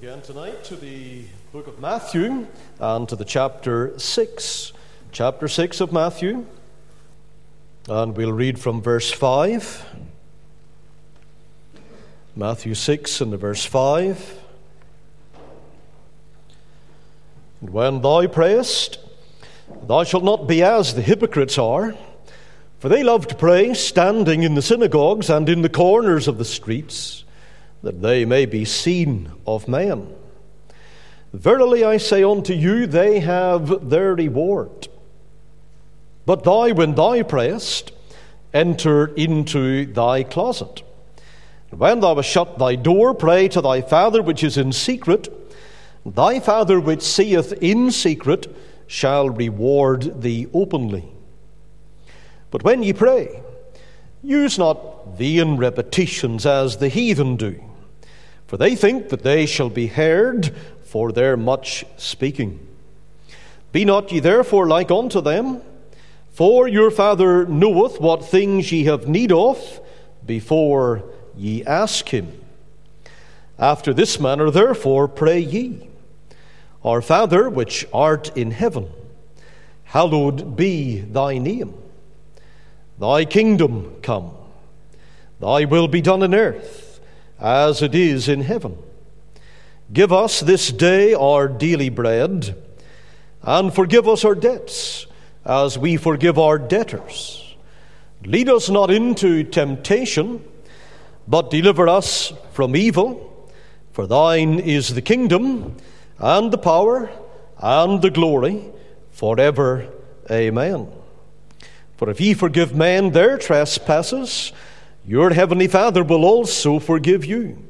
again tonight to the book of Matthew and to the chapter 6. Chapter 6 of Matthew. And we'll read from verse 5. Matthew 6 and the verse 5. And when thou prayest, thou shalt not be as the hypocrites are, for they love to pray standing in the synagogues and in the corners of the streets that they may be seen of men. Verily I say unto you, they have their reward. But thou, when thou prayest, enter into thy closet. When thou hast shut thy door, pray to thy Father which is in secret. Thy Father which seeth in secret shall reward thee openly. But when ye pray, use not vain repetitions as the heathen do for they think that they shall be heard for their much speaking. Be not ye therefore like unto them, for your Father knoweth what things ye have need of before ye ask him. After this manner, therefore, pray ye Our Father, which art in heaven, hallowed be thy name. Thy kingdom come, thy will be done in earth as it is in heaven. Give us this day our daily bread, and forgive us our debts, as we forgive our debtors. Lead us not into temptation, but deliver us from evil. For thine is the kingdom, and the power, and the glory, forever. Amen. For if ye forgive men their trespasses, your heavenly Father will also forgive you.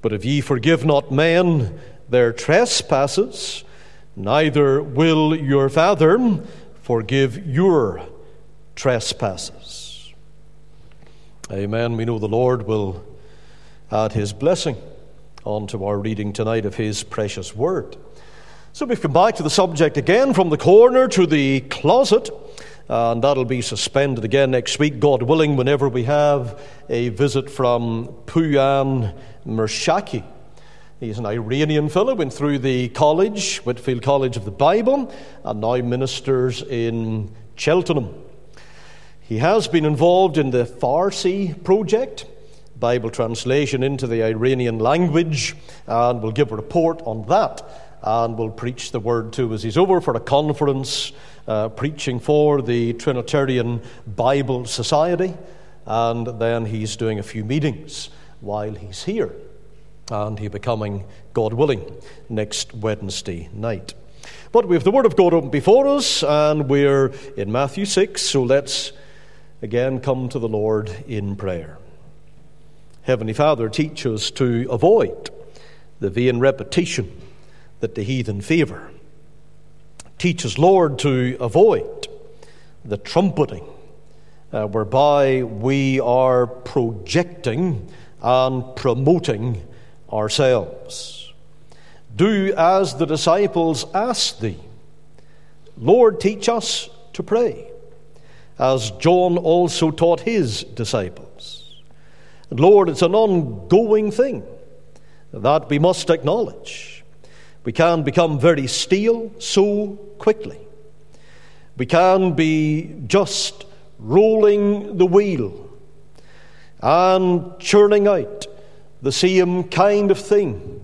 But if ye forgive not men their trespasses, neither will your Father forgive your trespasses. Amen. We know the Lord will add his blessing onto our reading tonight of his precious word. So we've come back to the subject again from the corner to the closet. Uh, and that'll be suspended again next week, God willing, whenever we have a visit from Puyan Mershaki. He's an Iranian fellow, went through the college, Whitefield College of the Bible, and now ministers in Cheltenham. He has been involved in the Farsi project, Bible translation into the Iranian language, and will give a report on that and will preach the word to us. He's over for a conference uh, preaching for the Trinitarian Bible Society, and then he's doing a few meetings while he's here. And he'll be coming, God willing, next Wednesday night. But we have the Word of God open before us, and we're in Matthew 6, so let's again come to the Lord in prayer. Heavenly Father, teach us to avoid the vain repetition that the heathen favour. Teach us, Lord, to avoid the trumpeting uh, whereby we are projecting and promoting ourselves. Do as the disciples asked thee. Lord, teach us to pray, as John also taught his disciples. Lord, it's an ongoing thing that we must acknowledge. We can become very stale so quickly. We can be just rolling the wheel and churning out the same kind of thing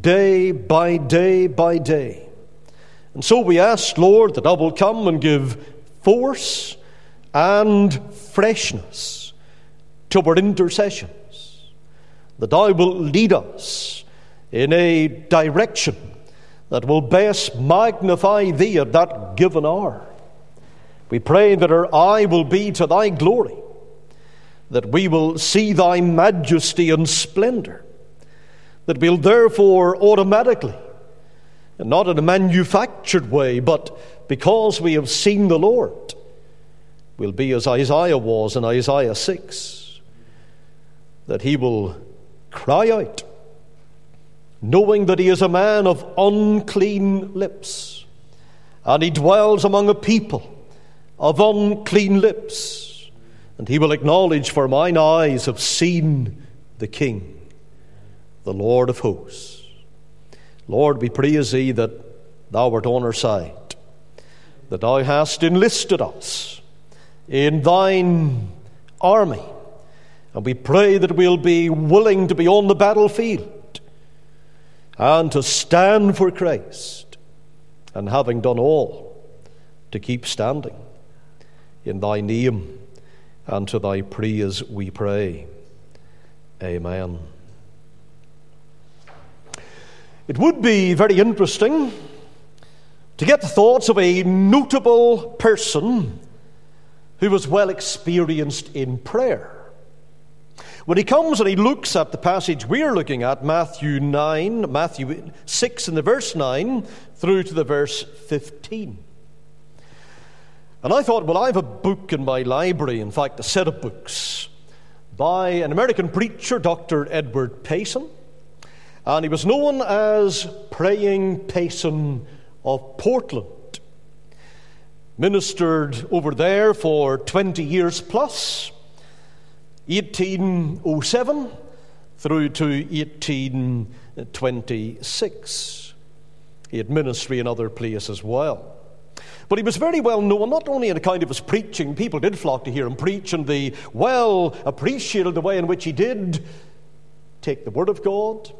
day by day by day. And so we ask, Lord, that I will come and give force and freshness to our intercessions, that I will lead us in a direction that will best magnify thee at that given hour. We pray that our eye will be to thy glory, that we will see thy majesty and splendor, that we'll therefore automatically, and not in a manufactured way, but because we have seen the Lord, will be as Isaiah was in Isaiah 6, that he will cry out knowing that he is a man of unclean lips, and he dwells among a people of unclean lips, and he will acknowledge, For mine eyes have seen the King, the Lord of hosts. Lord, we praise thee that thou art on our side, that thou hast enlisted us in thine army. And we pray that we'll be willing to be on the battlefield and to stand for Christ, and having done all, to keep standing. In thy name and to thy praise we pray. Amen. It would be very interesting to get the thoughts of a notable person who was well experienced in prayer. When he comes and he looks at the passage we're looking at, Matthew 9, Matthew 6 in the verse 9 through to the verse 15. And I thought, well, I have a book in my library, in fact, a set of books by an American preacher, Dr. Edward Payson. And he was known as Praying Payson of Portland. Ministered over there for 20 years plus, 1807 through to 1826. He had ministry in other places as well. But he was very well known, not only in account of his preaching, people did flock to hear him preach, and they well appreciated the way in which he did take the Word of God,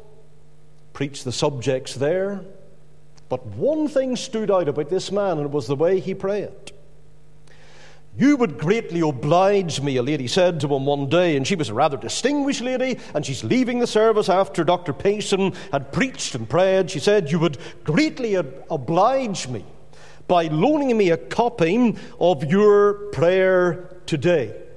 preach the subjects there. But one thing stood out about this man, and it was the way he prayed. You would greatly oblige me, a lady said to him one day, and she was a rather distinguished lady, and she's leaving the service after Dr. Payson had preached and prayed. She said, You would greatly oblige me by loaning me a copy of your prayer today.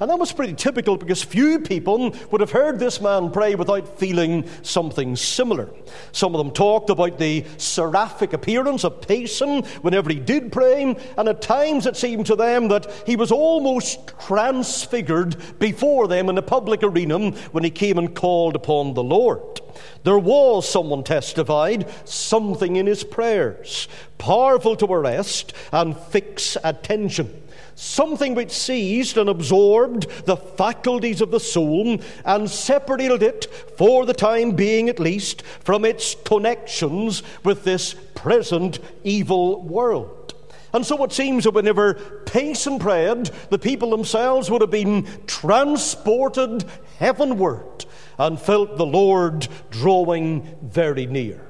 And that was pretty typical because few people would have heard this man pray without feeling something similar. Some of them talked about the seraphic appearance of Payson whenever he did pray, and at times it seemed to them that he was almost transfigured before them in the public arena when he came and called upon the Lord. There was, someone testified, something in his prayers, powerful to arrest and fix attention something which seized and absorbed the faculties of the soul and separated it, for the time being at least, from its connections with this present evil world. And so it seems that whenever Payson prayed, the people themselves would have been transported heavenward and felt the Lord drawing very near.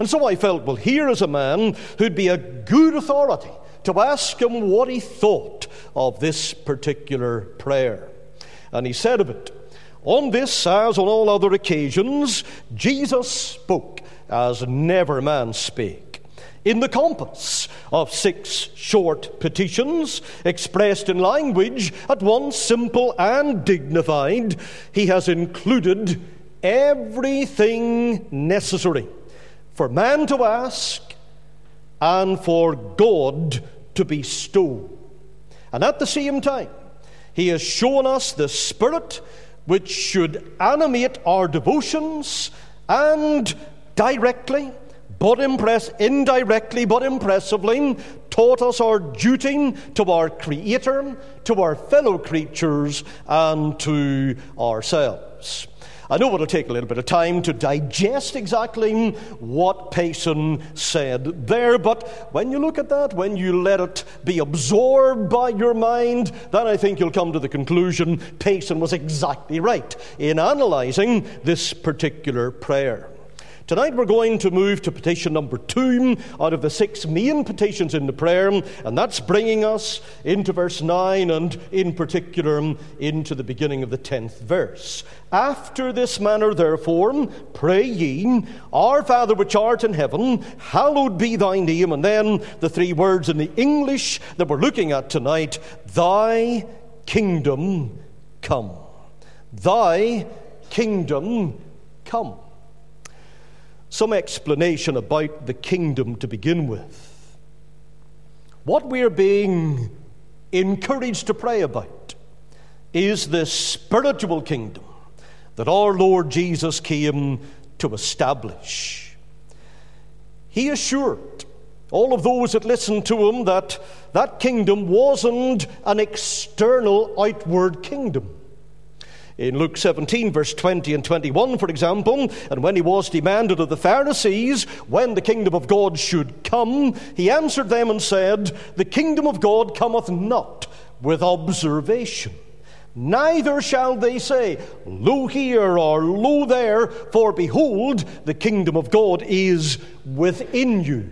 And so I felt, well, here is a man who'd be a good authority to ask him what he thought of this particular prayer. And he said of it, On this, as on all other occasions, Jesus spoke as never man spake. In the compass of six short petitions, expressed in language at once simple and dignified, he has included everything necessary for man to ask and for God to bestow. And at the same time, He has shown us the Spirit which should animate our devotions and directly, but impress indirectly, but impressively, taught us our duty to our Creator, to our fellow creatures, and to ourselves. I know it'll take a little bit of time to digest exactly what Payson said there, but when you look at that, when you let it be absorbed by your mind, then I think you'll come to the conclusion Payson was exactly right in analyzing this particular prayer. Tonight we're going to move to petition number two out of the six main petitions in the prayer, and that's bringing us into verse 9 and in particular into the beginning of the 10th verse. After this manner, therefore, pray ye, Our Father which art in heaven, hallowed be thy name. And then the three words in the English that we're looking at tonight Thy kingdom come. Thy kingdom come some explanation about the kingdom to begin with. What we're being encouraged to pray about is the spiritual kingdom that our Lord Jesus came to establish. He assured all of those that listened to him that that kingdom wasn't an external, outward kingdom. In Luke 17, verse 20 and 21, for example, and when he was demanded of the Pharisees when the kingdom of God should come, he answered them and said, The kingdom of God cometh not with observation. Neither shall they say, Lo here or Lo there, for behold, the kingdom of God is within you.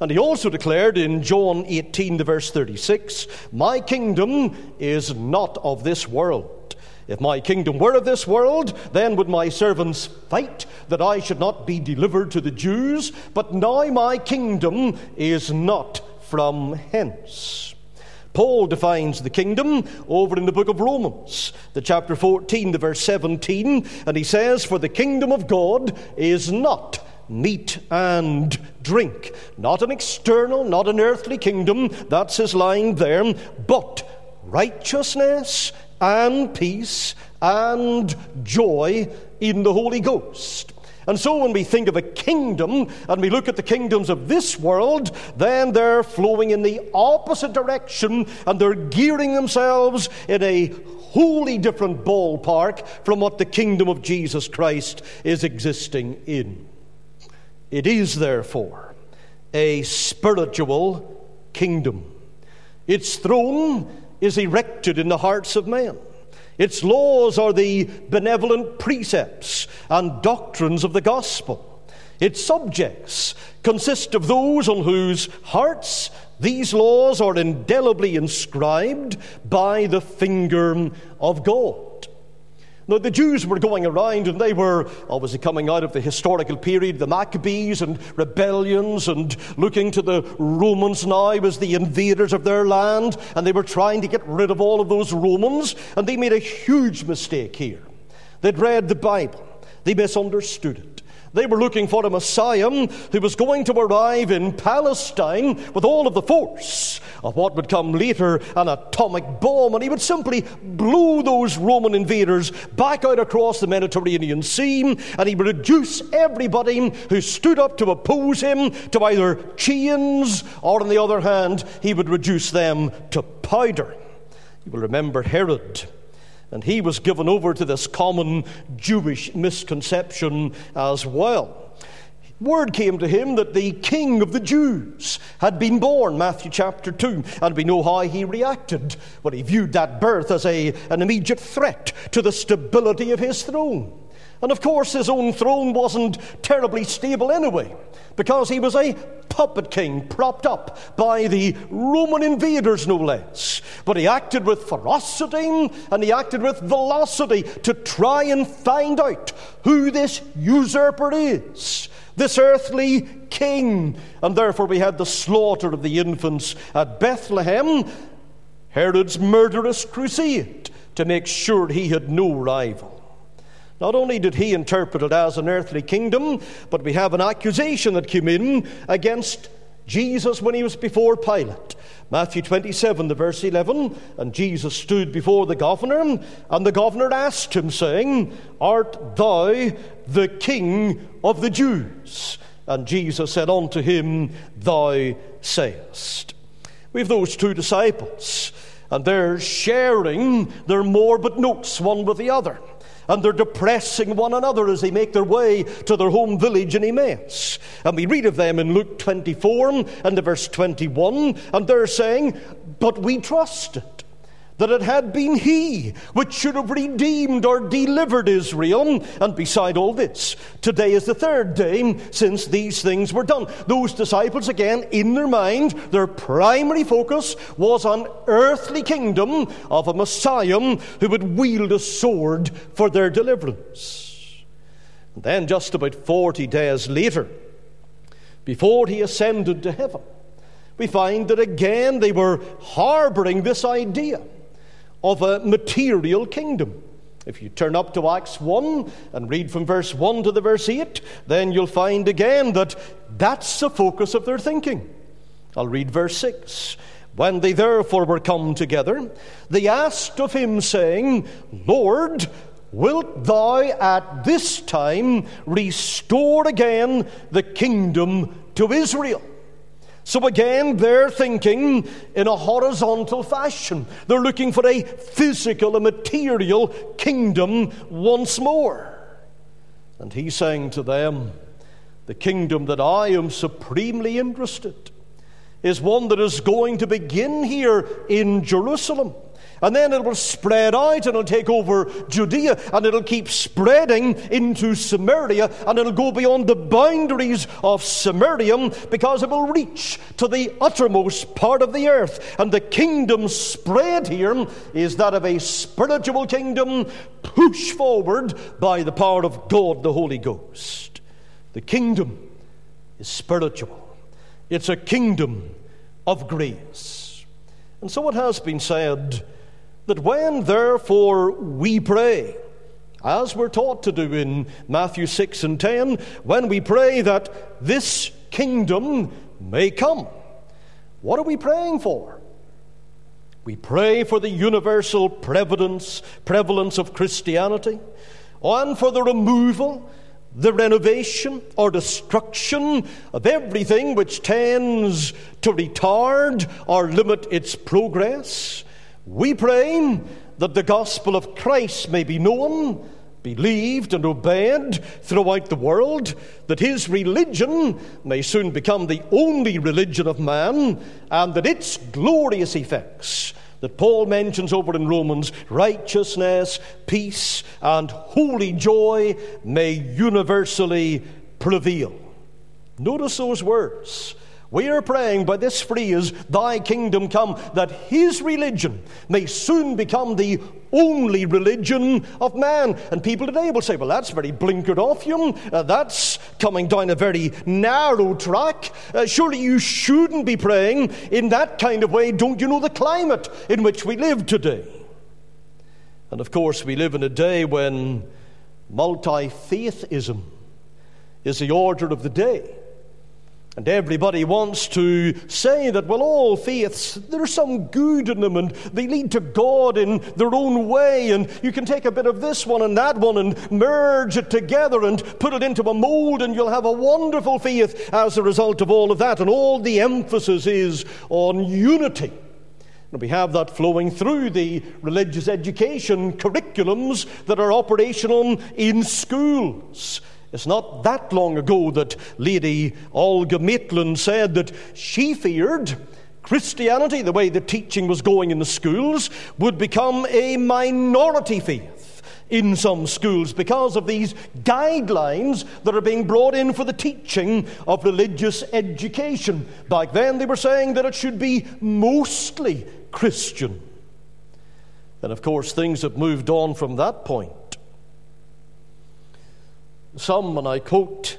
And he also declared in John 18, the verse 36, My kingdom is not of this world. If my kingdom were of this world, then would my servants fight that I should not be delivered to the Jews. But now my kingdom is not from hence. Paul defines the kingdom over in the book of Romans, the chapter 14, the verse 17, and he says, For the kingdom of God is not meat and drink. Not an external, not an earthly kingdom, that's his line there, but righteousness and peace and joy in the Holy Ghost. And so, when we think of a kingdom and we look at the kingdoms of this world, then they're flowing in the opposite direction and they're gearing themselves in a wholly different ballpark from what the kingdom of Jesus Christ is existing in. It is, therefore, a spiritual kingdom. Its throne is erected in the hearts of men. Its laws are the benevolent precepts and doctrines of the gospel. Its subjects consist of those on whose hearts these laws are indelibly inscribed by the finger of God. Now, the Jews were going around and they were obviously coming out of the historical period, the Maccabees and rebellions, and looking to the Romans now as the invaders of their land, and they were trying to get rid of all of those Romans, and they made a huge mistake here. They'd read the Bible, they misunderstood it. They were looking for a Messiah who was going to arrive in Palestine with all of the force of what would come later an atomic bomb, and he would simply blow those Roman invaders back out across the Mediterranean Sea, and he would reduce everybody who stood up to oppose him to either chains, or on the other hand, he would reduce them to powder. You will remember Herod and he was given over to this common Jewish misconception as well. Word came to him that the king of the Jews had been born, Matthew chapter 2, and we know how he reacted. But he viewed that birth as a, an immediate threat to the stability of his throne. And of course, his own throne wasn't terribly stable anyway, because he was a puppet king propped up by the Roman invaders, no less. But he acted with ferocity and he acted with velocity to try and find out who this usurper is, this earthly king. And therefore, we had the slaughter of the infants at Bethlehem, Herod's murderous crusade to make sure he had no rival. Not only did he interpret it as an earthly kingdom, but we have an accusation that came in against Jesus when he was before Pilate. Matthew 27, the verse 11, and Jesus stood before the governor, and the governor asked him, saying, Art thou the king of the Jews? And Jesus said unto him, Thou sayest. We have those two disciples, and they're sharing their morbid notes one with the other and they're depressing one another as they make their way to their home village in Emmaus. And we read of them in Luke 24 and the verse 21, and they're saying, But we trusted that it had been he which should have redeemed or delivered Israel. And beside all this, today is the third day since these things were done. Those disciples, again, in their mind, their primary focus was on earthly kingdom of a Messiah who would wield a sword for their deliverance. And then, just about 40 days later, before he ascended to heaven, we find that again they were harboring this idea of a material kingdom. If you turn up to Acts 1 and read from verse 1 to the verse 8, then you'll find again that that's the focus of their thinking. I'll read verse 6. When they therefore were come together, they asked of him, saying, Lord, wilt thou at this time restore again the kingdom to Israel? So again, they're thinking in a horizontal fashion. They're looking for a physical, a material kingdom once more. And he's saying to them, The kingdom that I am supremely interested is one that is going to begin here in Jerusalem. And then it will spread out and it'll take over Judea and it'll keep spreading into Samaria and it'll go beyond the boundaries of Samaria because it will reach to the uttermost part of the earth. And the kingdom spread here is that of a spiritual kingdom pushed forward by the power of God the Holy Ghost. The kingdom is spiritual, it's a kingdom of grace. And so it has been said that when therefore we pray, as we're taught to do in Matthew 6 and 10, when we pray that this kingdom may come, what are we praying for? We pray for the universal prevalence, prevalence of Christianity and for the removal, the renovation or destruction of everything which tends to retard or limit its progress. We pray that the gospel of Christ may be known, believed, and obeyed throughout the world, that his religion may soon become the only religion of man, and that its glorious effects that Paul mentions over in Romans righteousness, peace, and holy joy may universally prevail. Notice those words we are praying by this phrase, Thy kingdom come, that His religion may soon become the only religion of man. And people today will say, Well, that's very blinkered off, you. Uh, that's coming down a very narrow track. Uh, surely you shouldn't be praying in that kind of way. Don't you know the climate in which we live today? And of course, we live in a day when multi faithism is the order of the day. And everybody wants to say that, well, all faiths, there's some good in them and they lead to God in their own way. And you can take a bit of this one and that one and merge it together and put it into a mold, and you'll have a wonderful faith as a result of all of that. And all the emphasis is on unity. And we have that flowing through the religious education curriculums that are operational in schools. It's not that long ago that Lady Olga Maitland said that she feared Christianity, the way the teaching was going in the schools, would become a minority faith in some schools because of these guidelines that are being brought in for the teaching of religious education. Back then, they were saying that it should be mostly Christian. And of course, things have moved on from that point. Some, and I quote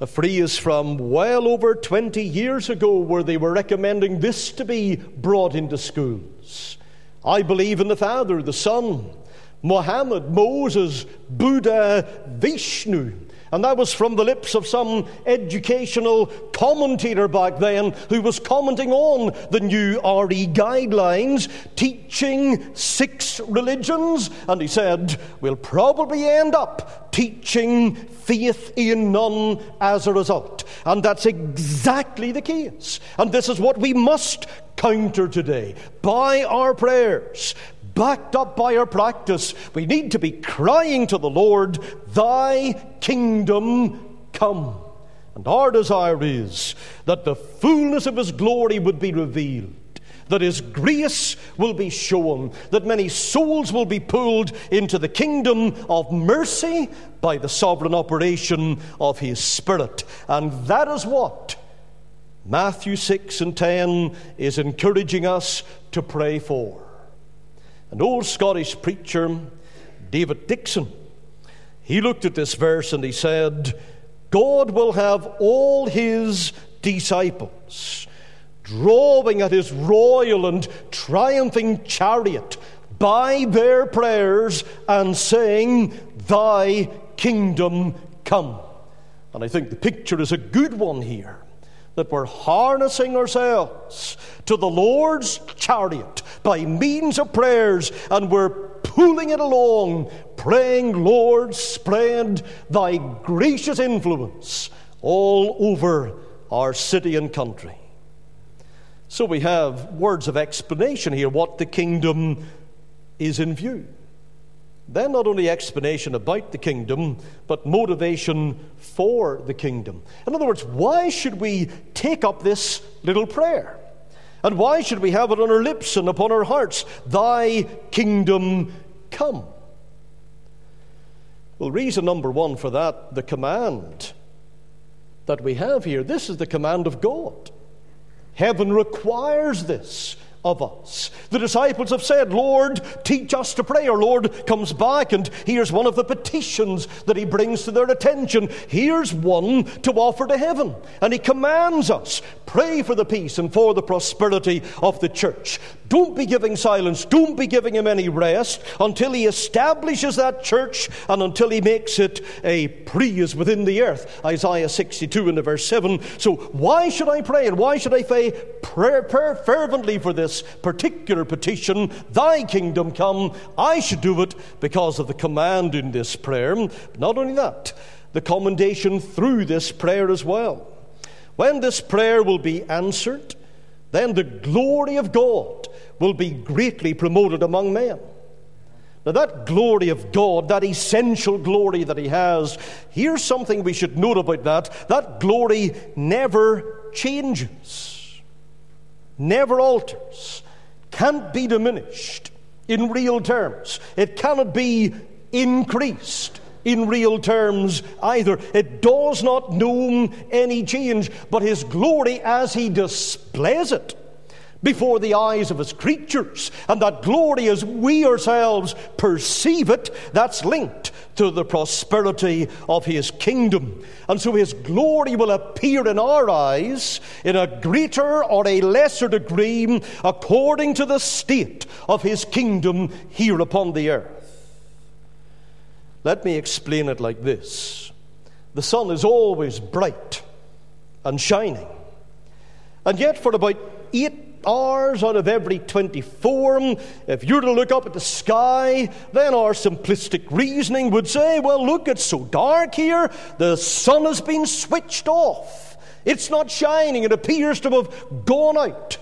a phrase from well over 20 years ago where they were recommending this to be brought into schools. I believe in the Father, the Son, Muhammad, Moses, Buddha, Vishnu. And that was from the lips of some educational commentator back then who was commenting on the new RE guidelines, teaching six religions. And he said, We'll probably end up teaching faith in none as a result. And that's exactly the case. And this is what we must counter today by our prayers, backed up by our practice, we need to be crying to the Lord, Thy kingdom come. And our desire is that the fullness of His glory would be revealed, that His grace will be shown, that many souls will be pulled into the kingdom of mercy by the sovereign operation of His Spirit. And that is what Matthew 6 and 10 is encouraging us to pray for. An old Scottish preacher, David Dickson, he looked at this verse and he said, God will have all his disciples drawing at his royal and triumphing chariot by their prayers and saying, Thy kingdom come. And I think the picture is a good one here that we're harnessing ourselves to the Lord's chariot by means of prayers, and we're pulling it along, praying, Lord, spread thy gracious influence all over our city and country. So we have words of explanation here what the kingdom is in view. Then, not only explanation about the kingdom, but motivation for the kingdom. In other words, why should we take up this little prayer? And why should we have it on our lips and upon our hearts? Thy kingdom come. Well, reason number one for that, the command that we have here, this is the command of God. Heaven requires this of us. The disciples have said, Lord, teach us to pray. Our Lord comes back, and here's one of the petitions that he brings to their attention. Here's one to offer to heaven. And he commands us pray for the peace and for the prosperity of the church. Don't be giving silence, don't be giving him any rest until he establishes that church and until he makes it a praise within the earth. Isaiah 62 and verse 7. So, why should I pray and why should I pray, pray fervently for this? This particular petition, Thy kingdom come, I should do it because of the command in this prayer. Not only that, the commendation through this prayer as well. When this prayer will be answered, then the glory of God will be greatly promoted among men. Now, that glory of God, that essential glory that He has, here's something we should note about that. That glory never changes never alters, can't be diminished in real terms. It cannot be increased in real terms either. It does not know any change, but His glory as He displays it before the eyes of His creatures, and that glory as we ourselves perceive it, that's linked to the prosperity of his kingdom. And so his glory will appear in our eyes in a greater or a lesser degree according to the state of his kingdom here upon the earth. Let me explain it like this the sun is always bright and shining. And yet, for about eight hours out of every 24. If you were to look up at the sky, then our simplistic reasoning would say, well, look, it's so dark here, the sun has been switched off. It's not shining, it appears to have gone out.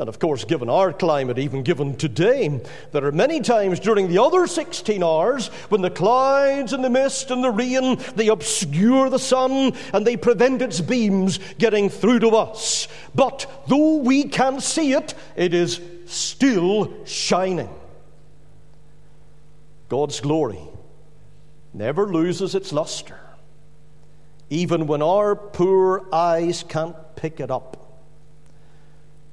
And of course, given our climate, even given today, there are many times during the other 16 hours when the clouds and the mist and the rain, they obscure the sun and they prevent its beams getting through to us. But though we can't see it, it is still shining. God's glory never loses its luster, even when our poor eyes can't pick it up.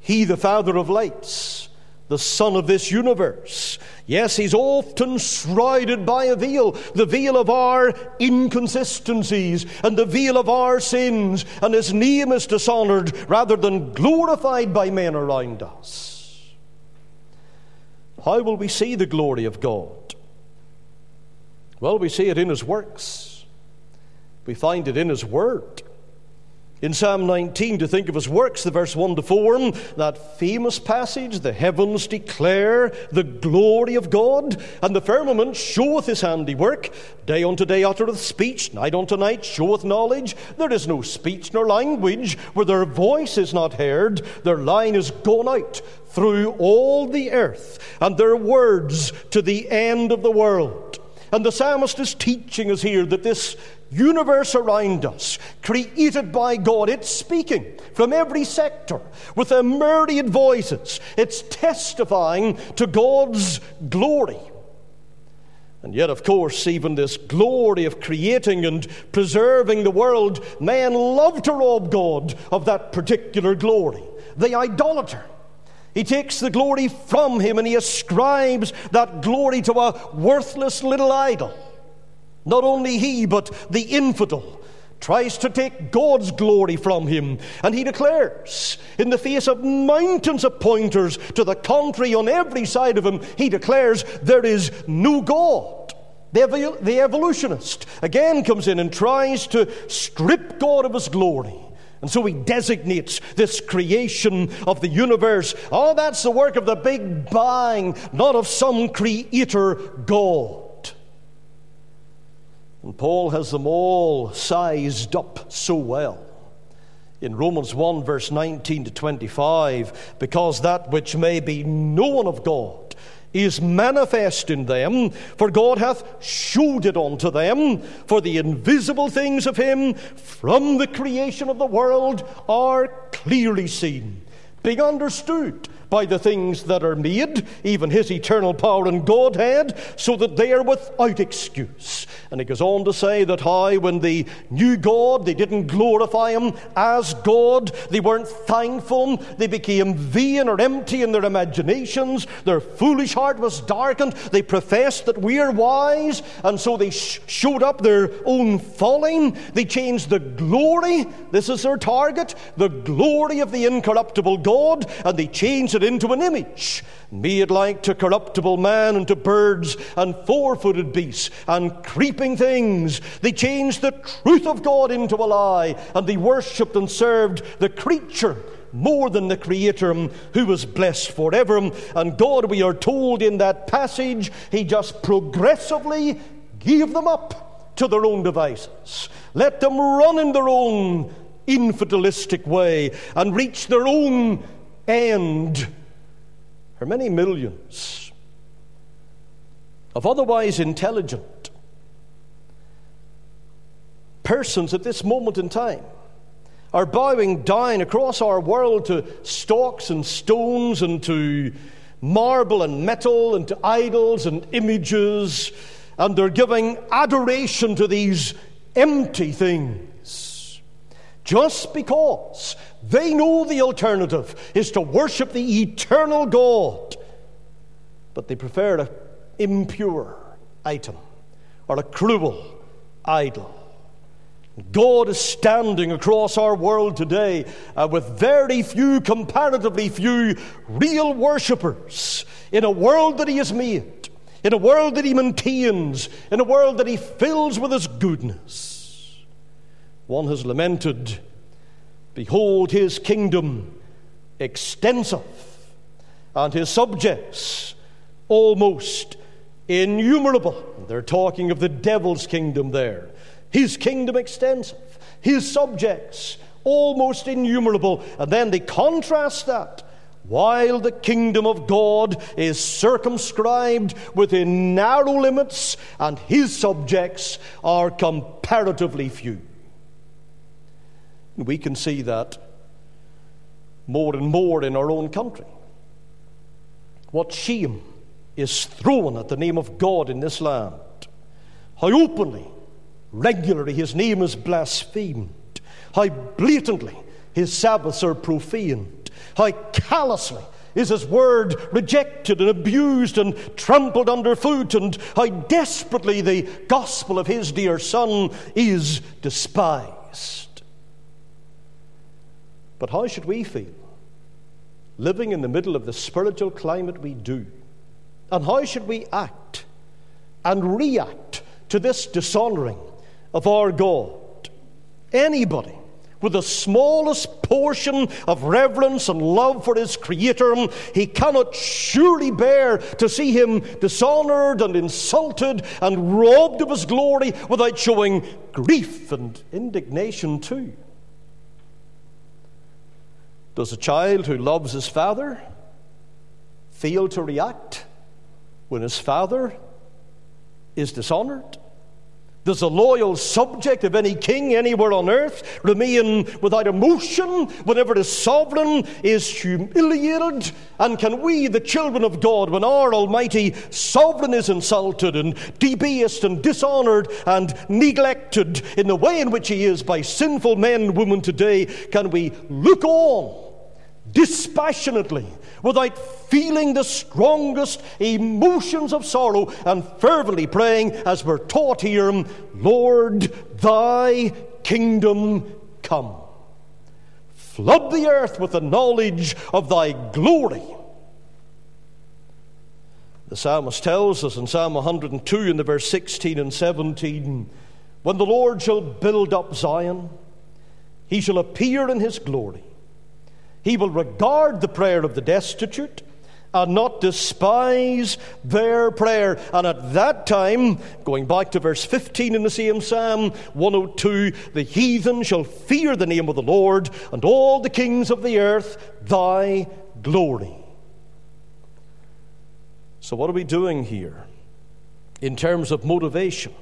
He, the Father of lights, the Sun of this universe. Yes, he's often shrouded by a veil, the veil of our inconsistencies and the veil of our sins, and his name is dishonored rather than glorified by men around us. How will we see the glory of God? Well, we see it in his works, we find it in his word. In Psalm 19, to think of his works, the verse 1 to 4, that famous passage, the heavens declare the glory of God, and the firmament showeth his handiwork. Day unto day uttereth speech, night unto night showeth knowledge. There is no speech nor language where their voice is not heard. Their line is gone out through all the earth, and their words to the end of the world. And the psalmist is teaching us here that this universe around us, created by God, it's speaking from every sector with a myriad voices. It's testifying to God's glory. And yet, of course, even this glory of creating and preserving the world, man love to rob God of that particular glory. The idolater. He takes the glory from him and he ascribes that glory to a worthless little idol. Not only he, but the infidel tries to take God's glory from him. And he declares, in the face of mountains of pointers to the contrary on every side of him, he declares, there is no God. The, the evolutionist again comes in and tries to strip God of his glory. And so he designates this creation of the universe. Oh, that's the work of the Big Bang, not of some creator God. And Paul has them all sized up so well in Romans 1, verse 19 to 25, because that which may be known of God is manifest in them, for God hath shewed it unto them. For the invisible things of Him from the creation of the world are clearly seen, being understood by the things that are made, even his eternal power and Godhead, so that they are without excuse. And he goes on to say that how, when they knew God, they didn't glorify him as God, they weren't thankful, they became vain or empty in their imaginations, their foolish heart was darkened, they professed that we are wise, and so they sh- showed up their own folly, they changed the glory, this is their target, the glory of the incorruptible God, and they changed it into an image, made like to corruptible man and to birds and four footed beasts and creeping things. They changed the truth of God into a lie, and they worshipped and served the creature more than the Creator who was blessed forever. And God, we are told in that passage, He just progressively gave them up to their own devices. Let them run in their own infidelistic way and reach their own end for many millions of otherwise intelligent persons at this moment in time are bowing down across our world to stocks and stones and to marble and metal and to idols and images, and they're giving adoration to these empty things just because they know the alternative is to worship the eternal God, but they prefer an impure item or a cruel idol. God is standing across our world today uh, with very few, comparatively few, real worshippers in a world that He has made, in a world that He maintains, in a world that He fills with His goodness. One has lamented Behold, his kingdom extensive, and his subjects almost innumerable. They're talking of the devil's kingdom there. His kingdom extensive, his subjects almost innumerable. And then they contrast that. While the kingdom of God is circumscribed within narrow limits, and his subjects are comparatively few. We can see that more and more in our own country. What shame is thrown at the name of God in this land. How openly, regularly his name is blasphemed. How blatantly his Sabbaths are profaned. How callously is his word rejected and abused and trampled underfoot, and how desperately the gospel of his dear Son is despised. But how should we feel living in the middle of the spiritual climate we do? And how should we act and react to this dishonoring of our God? Anybody with the smallest portion of reverence and love for his Creator, he cannot surely bear to see him dishonored and insulted and robbed of his glory without showing grief and indignation too. Does a child who loves his father fail to react when his father is dishonored? Does a loyal subject of any king anywhere on earth remain without emotion whenever his sovereign is humiliated? And can we, the children of God, when our Almighty sovereign is insulted and debased and dishonored and neglected in the way in which he is by sinful men and women today, can we look on? Dispassionately, without feeling the strongest emotions of sorrow, and fervently praying, as we're taught here, Lord, thy kingdom come. Flood the earth with the knowledge of thy glory. The psalmist tells us in Psalm 102 in the verse 16 and 17 when the Lord shall build up Zion, he shall appear in his glory. He will regard the prayer of the destitute and not despise their prayer. And at that time, going back to verse 15 in the same Psalm 102, the heathen shall fear the name of the Lord, and all the kings of the earth thy glory. So, what are we doing here in terms of motivation?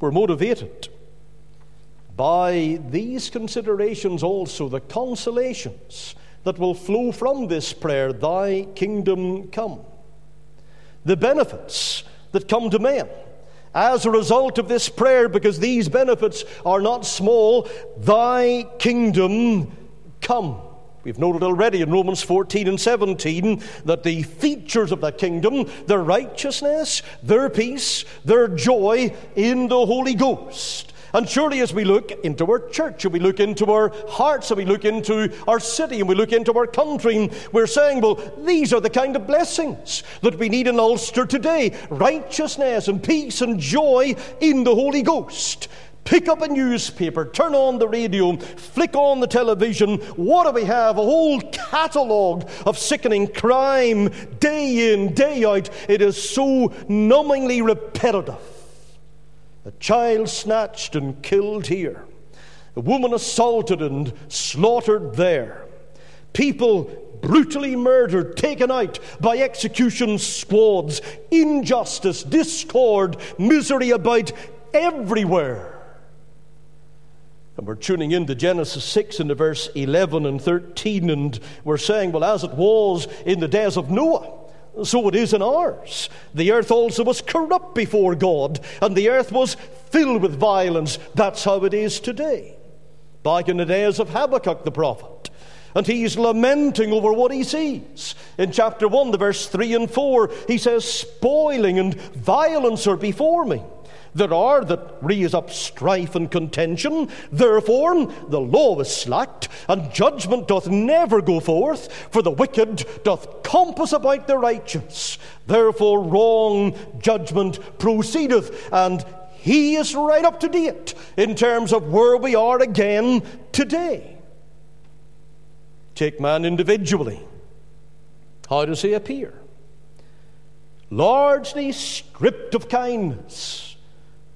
We're motivated by these considerations also, the consolations that will flow from this prayer Thy kingdom come. The benefits that come to men as a result of this prayer, because these benefits are not small, Thy kingdom come. We've noted already in Romans 14 and 17 that the features of that kingdom, their righteousness, their peace, their joy in the Holy Ghost. And surely, as we look into our church, and we look into our hearts, and we look into our city, and we look into our country, we're saying, well, these are the kind of blessings that we need in Ulster today righteousness and peace and joy in the Holy Ghost. Pick up a newspaper, turn on the radio, flick on the television. What do we have? A whole catalogue of sickening crime day in, day out. It is so numbingly repetitive. A child snatched and killed here, a woman assaulted and slaughtered there, people brutally murdered, taken out by execution squads, injustice, discord, misery about everywhere. And we're tuning into Genesis 6 into verse 11 and 13, and we're saying, well, as it was in the days of Noah, so it is in ours. The earth also was corrupt before God, and the earth was filled with violence. That's how it is today. Back in the days of Habakkuk the prophet, and he's lamenting over what he sees. In chapter 1, the verse 3 and 4, he says, Spoiling and violence are before me. There are that raise up strife and contention. Therefore, the law is slacked, and judgment doth never go forth, for the wicked doth compass about the righteous. Therefore, wrong judgment proceedeth, and he is right up to date in terms of where we are again today. Take man individually. How does he appear? Largely stripped of kindness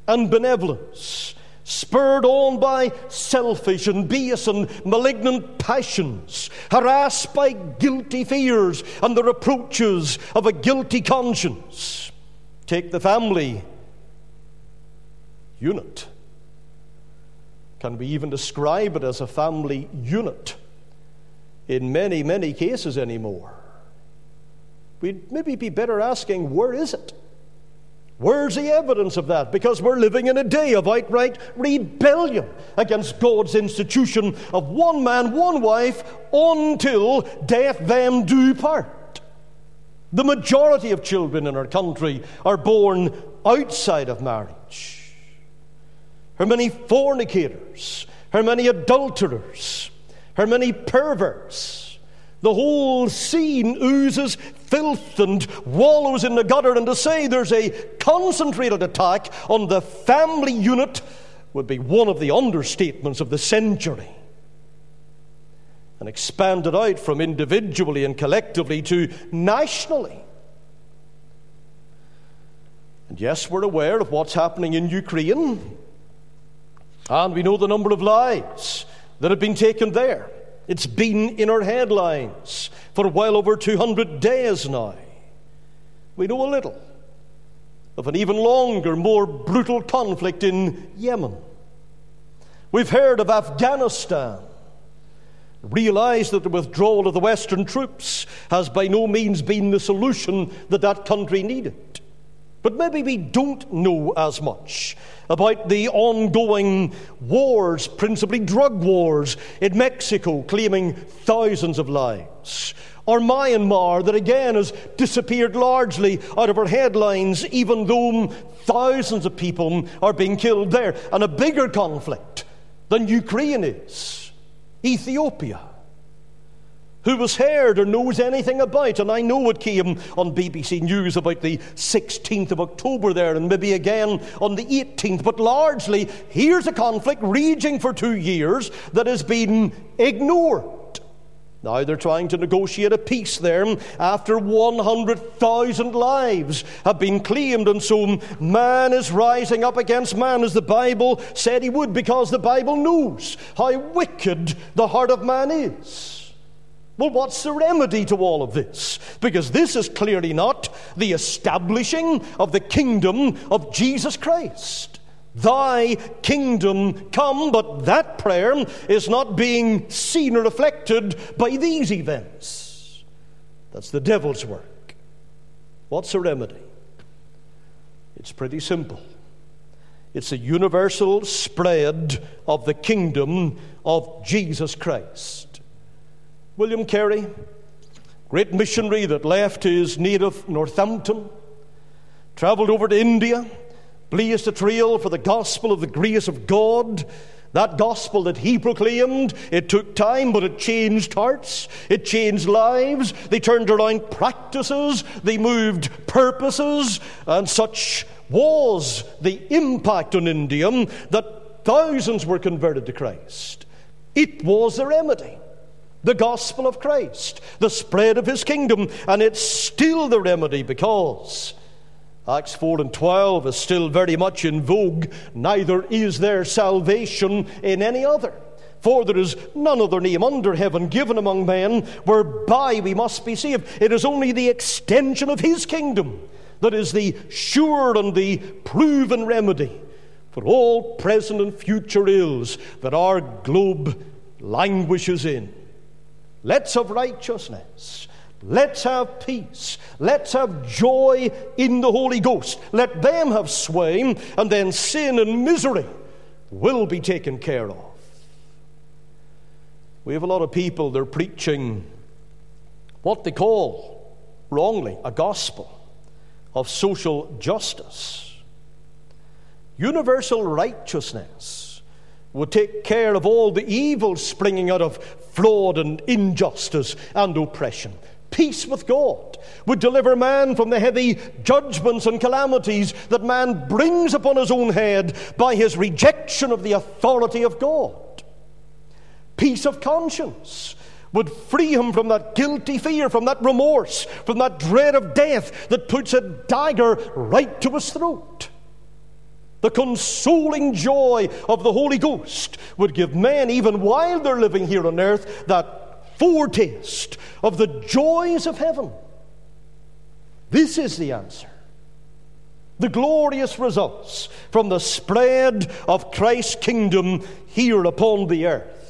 and benevolence, spurred on by selfish and base and malignant passions, harassed by guilty fears and the reproaches of a guilty conscience. Take the family unit. Can we even describe it as a family unit in many, many cases anymore? We'd maybe be better asking, where is it? Where's the evidence of that? Because we're living in a day of outright rebellion against God's institution of one man, one wife, until death them do part. The majority of children in our country are born outside of marriage. How many fornicators? How many adulterers? How many perverts? The whole scene oozes filth and wallows in the gutter, and to say there's a concentrated attack on the family unit would be one of the understatements of the century. And expanded out from individually and collectively to nationally. And yes, we're aware of what's happening in Ukraine, and we know the number of lives that have been taken there. It's been in our headlines for well over 200 days now. We know a little of an even longer, more brutal conflict in Yemen. We've heard of Afghanistan. Realize that the withdrawal of the Western troops has by no means been the solution that that country needed. But maybe we don't know as much about the ongoing wars, principally drug wars, in Mexico, claiming thousands of lives. Or Myanmar, that again has disappeared largely out of our headlines, even though thousands of people are being killed there. And a bigger conflict than Ukraine is Ethiopia who was heard or knows anything about. And I know it came on BBC News about the 16th of October there, and maybe again on the 18th. But largely, here's a conflict raging for two years that has been ignored. Now they're trying to negotiate a peace there after 100,000 lives have been claimed, and so man is rising up against man as the Bible said he would because the Bible knows how wicked the heart of man is. Well, what's the remedy to all of this? Because this is clearly not the establishing of the kingdom of Jesus Christ. Thy kingdom come, but that prayer is not being seen or reflected by these events. That's the devil's work. What's the remedy? It's pretty simple. It's a universal spread of the kingdom of Jesus Christ. William Carey, great missionary that left his native Northampton, traveled over to India blazed a trail for the gospel of the grace of God. That gospel that he proclaimed, it took time, but it changed hearts. It changed lives. They turned around practices. They moved purposes. And such was the impact on India that thousands were converted to Christ. It was the remedy. The gospel of Christ, the spread of his kingdom, and it's still the remedy because Acts 4 and 12 is still very much in vogue. Neither is there salvation in any other. For there is none other name under heaven given among men whereby we must be saved. It is only the extension of his kingdom that is the sure and the proven remedy for all present and future ills that our globe languishes in. Let's have righteousness. Let's have peace. Let's have joy in the Holy Ghost. Let them have sway, and then sin and misery will be taken care of. We have a lot of people, they're preaching what they call, wrongly, a gospel of social justice. Universal righteousness would take care of all the evils springing out of fraud and injustice and oppression peace with God, would deliver man from the heavy judgments and calamities that man brings upon his own head by his rejection of the authority of God. Peace of conscience would free him from that guilty fear, from that remorse, from that dread of death that puts a dagger right to his throat. The consoling joy of the Holy Ghost would give men, even while they're living here on earth, that foretaste of the joys of heaven. This is the answer. The glorious results from the spread of Christ's kingdom here upon the earth.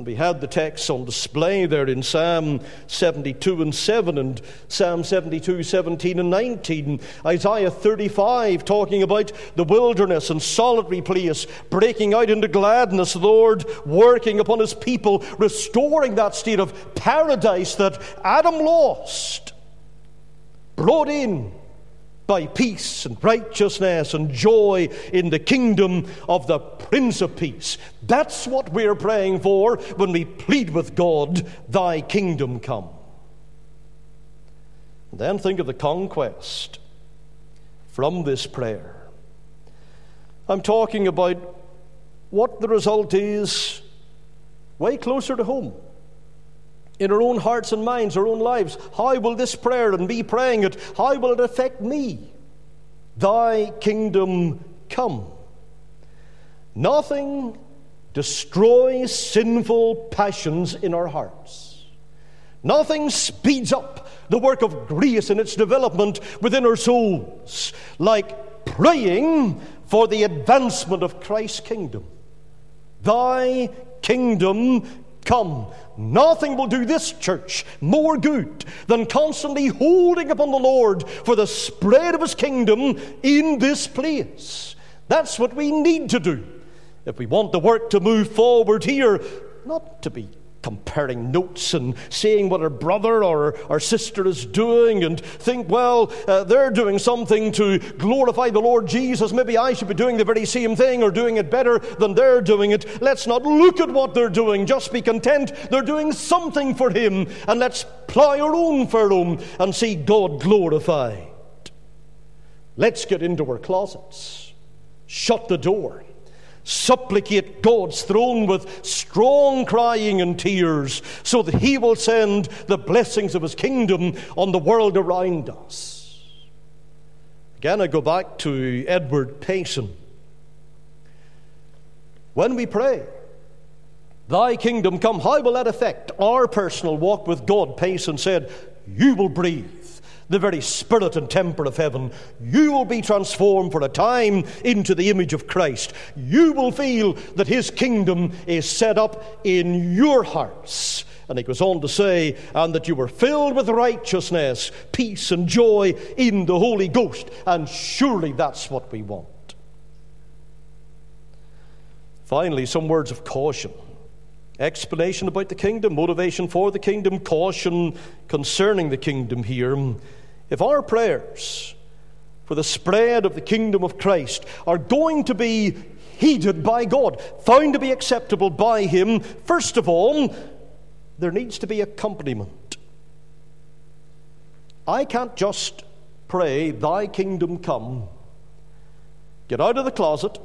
And we had the text on display there in Psalm 72 and 7 and Psalm 72, 17 and 19. Isaiah 35 talking about the wilderness and solitary place, breaking out into gladness, the Lord working upon his people, restoring that state of paradise that Adam lost, brought in by peace and righteousness and joy in the kingdom of the Prince of Peace. That's what we're praying for when we plead with God, Thy kingdom come. And then think of the conquest from this prayer. I'm talking about what the result is way closer to home in our own hearts and minds, our own lives. How will this prayer and me praying it, how will it affect me? Thy kingdom come. Nothing destroys sinful passions in our hearts. Nothing speeds up the work of grace and its development within our souls like praying for the advancement of Christ's kingdom. Thy kingdom come. Nothing will do this church more good than constantly holding upon the Lord for the spread of His kingdom in this place. That's what we need to do if we want the work to move forward here, not to be comparing notes and seeing what our brother or our sister is doing and think, well, uh, they're doing something to glorify the Lord Jesus. Maybe I should be doing the very same thing or doing it better than they're doing it. Let's not look at what they're doing. Just be content they're doing something for Him and let's ply our own furrow and see God glorified. Let's get into our closets, shut the door supplicate God's throne with strong crying and tears so that He will send the blessings of His kingdom on the world around us. Again, I go back to Edward Payson. When we pray, Thy kingdom come, how will that affect our personal walk with God? Payson said, You will breathe the very spirit and temper of heaven. You will be transformed for a time into the image of Christ. You will feel that His kingdom is set up in your hearts. And he goes on to say, and that you were filled with righteousness, peace, and joy in the Holy Ghost. And surely that's what we want. Finally, some words of caution explanation about the kingdom, motivation for the kingdom, caution concerning the kingdom here. If our prayers for the spread of the kingdom of Christ are going to be heeded by God, found to be acceptable by Him, first of all, there needs to be accompaniment. I can't just pray, Thy kingdom come, get out of the closet,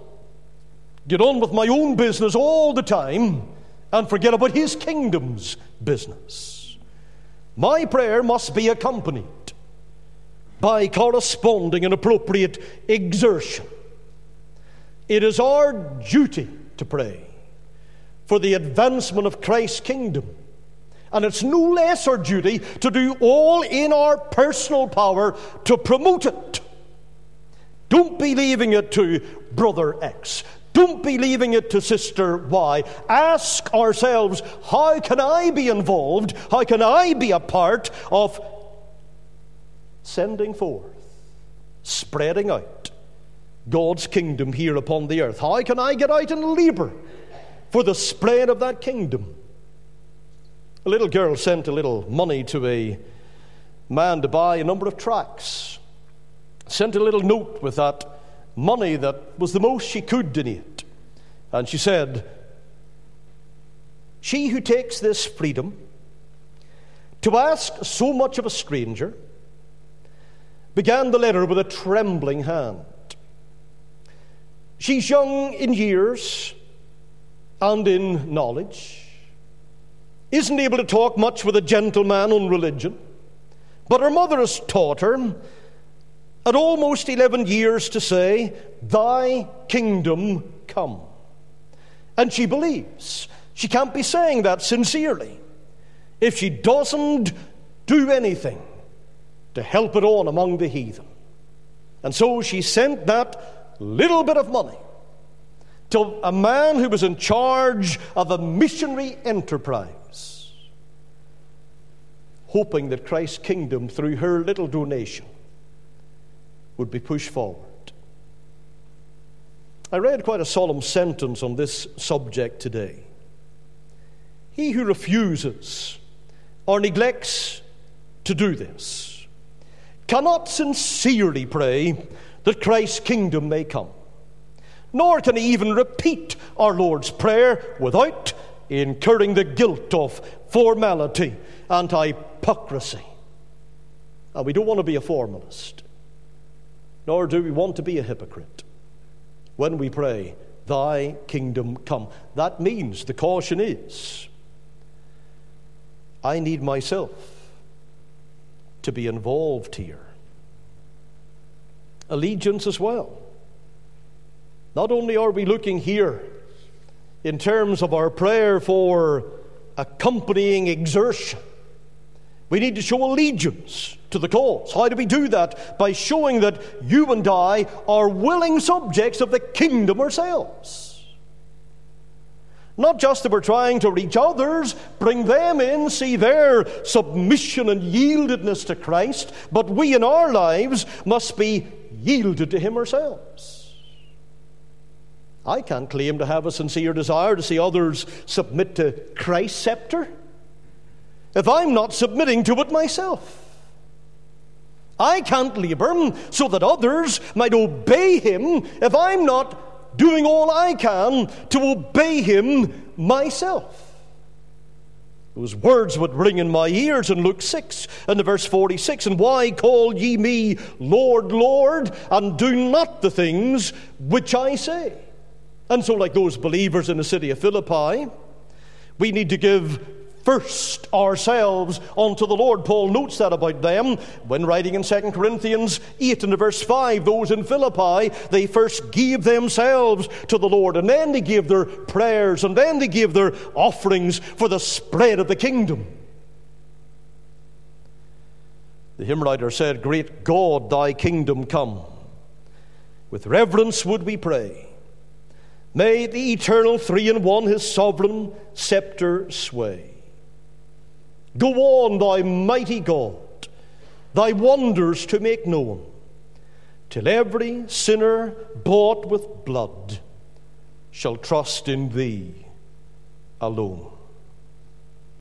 get on with my own business all the time, and forget about His kingdom's business. My prayer must be accompanied by corresponding and appropriate exertion. It is our duty to pray for the advancement of Christ's kingdom. And it's no less our duty to do all in our personal power to promote it. Don't be leaving it to brother X. Don't be leaving it to sister Y. Ask ourselves, how can I be involved? How can I be a part of sending forth, spreading out God's kingdom here upon the earth. How can I get out and labor for the spread of that kingdom? A little girl sent a little money to a man to buy a number of tracts. Sent a little note with that money that was the most she could in it. And she said, She who takes this freedom to ask so much of a stranger began the letter with a trembling hand. She's young in years and in knowledge, isn't able to talk much with a gentleman on religion, but her mother has taught her at almost 11 years to say, Thy kingdom come. And she believes. She can't be saying that sincerely if she doesn't do anything to help it on among the heathen. And so she sent that little bit of money to a man who was in charge of a missionary enterprise, hoping that Christ's kingdom, through her little donation, would be pushed forward. I read quite a solemn sentence on this subject today. He who refuses or neglects to do this cannot sincerely pray that Christ's kingdom may come. Nor can he even repeat our Lord's Prayer without incurring the guilt of formality and hypocrisy. And we don't want to be a formalist, nor do we want to be a hypocrite. When we pray, Thy kingdom come, that means the caution is I need myself to be involved here. Allegiance as well. Not only are we looking here in terms of our prayer for accompanying exertion, we need to show allegiance to the cause. How do we do that? By showing that you and I are willing subjects of the kingdom ourselves. Not just that we're trying to reach others, bring them in, see their submission and yieldedness to Christ, but we in our lives must be yielded to Him ourselves. I can't claim to have a sincere desire to see others submit to Christ's scepter if I'm not submitting to it myself. I can't labor so that others might obey Him if I'm not doing all I can to obey him myself. Those words would ring in my ears in Luke 6 and the verse 46. And why call ye me Lord, Lord, and do not the things which I say? And so, like those believers in the city of Philippi, we need to give first ourselves unto the Lord. Paul notes that about them when writing in 2 Corinthians 8 and verse 5. Those in Philippi, they first gave themselves to the Lord, and then they gave their prayers, and then they gave their offerings for the spread of the kingdom. The hymn writer said, Great God, thy kingdom come. With reverence would we pray. May the eternal three in one his sovereign scepter sway. Go on, thy mighty God, thy wonders to make known, till every sinner bought with blood shall trust in thee alone.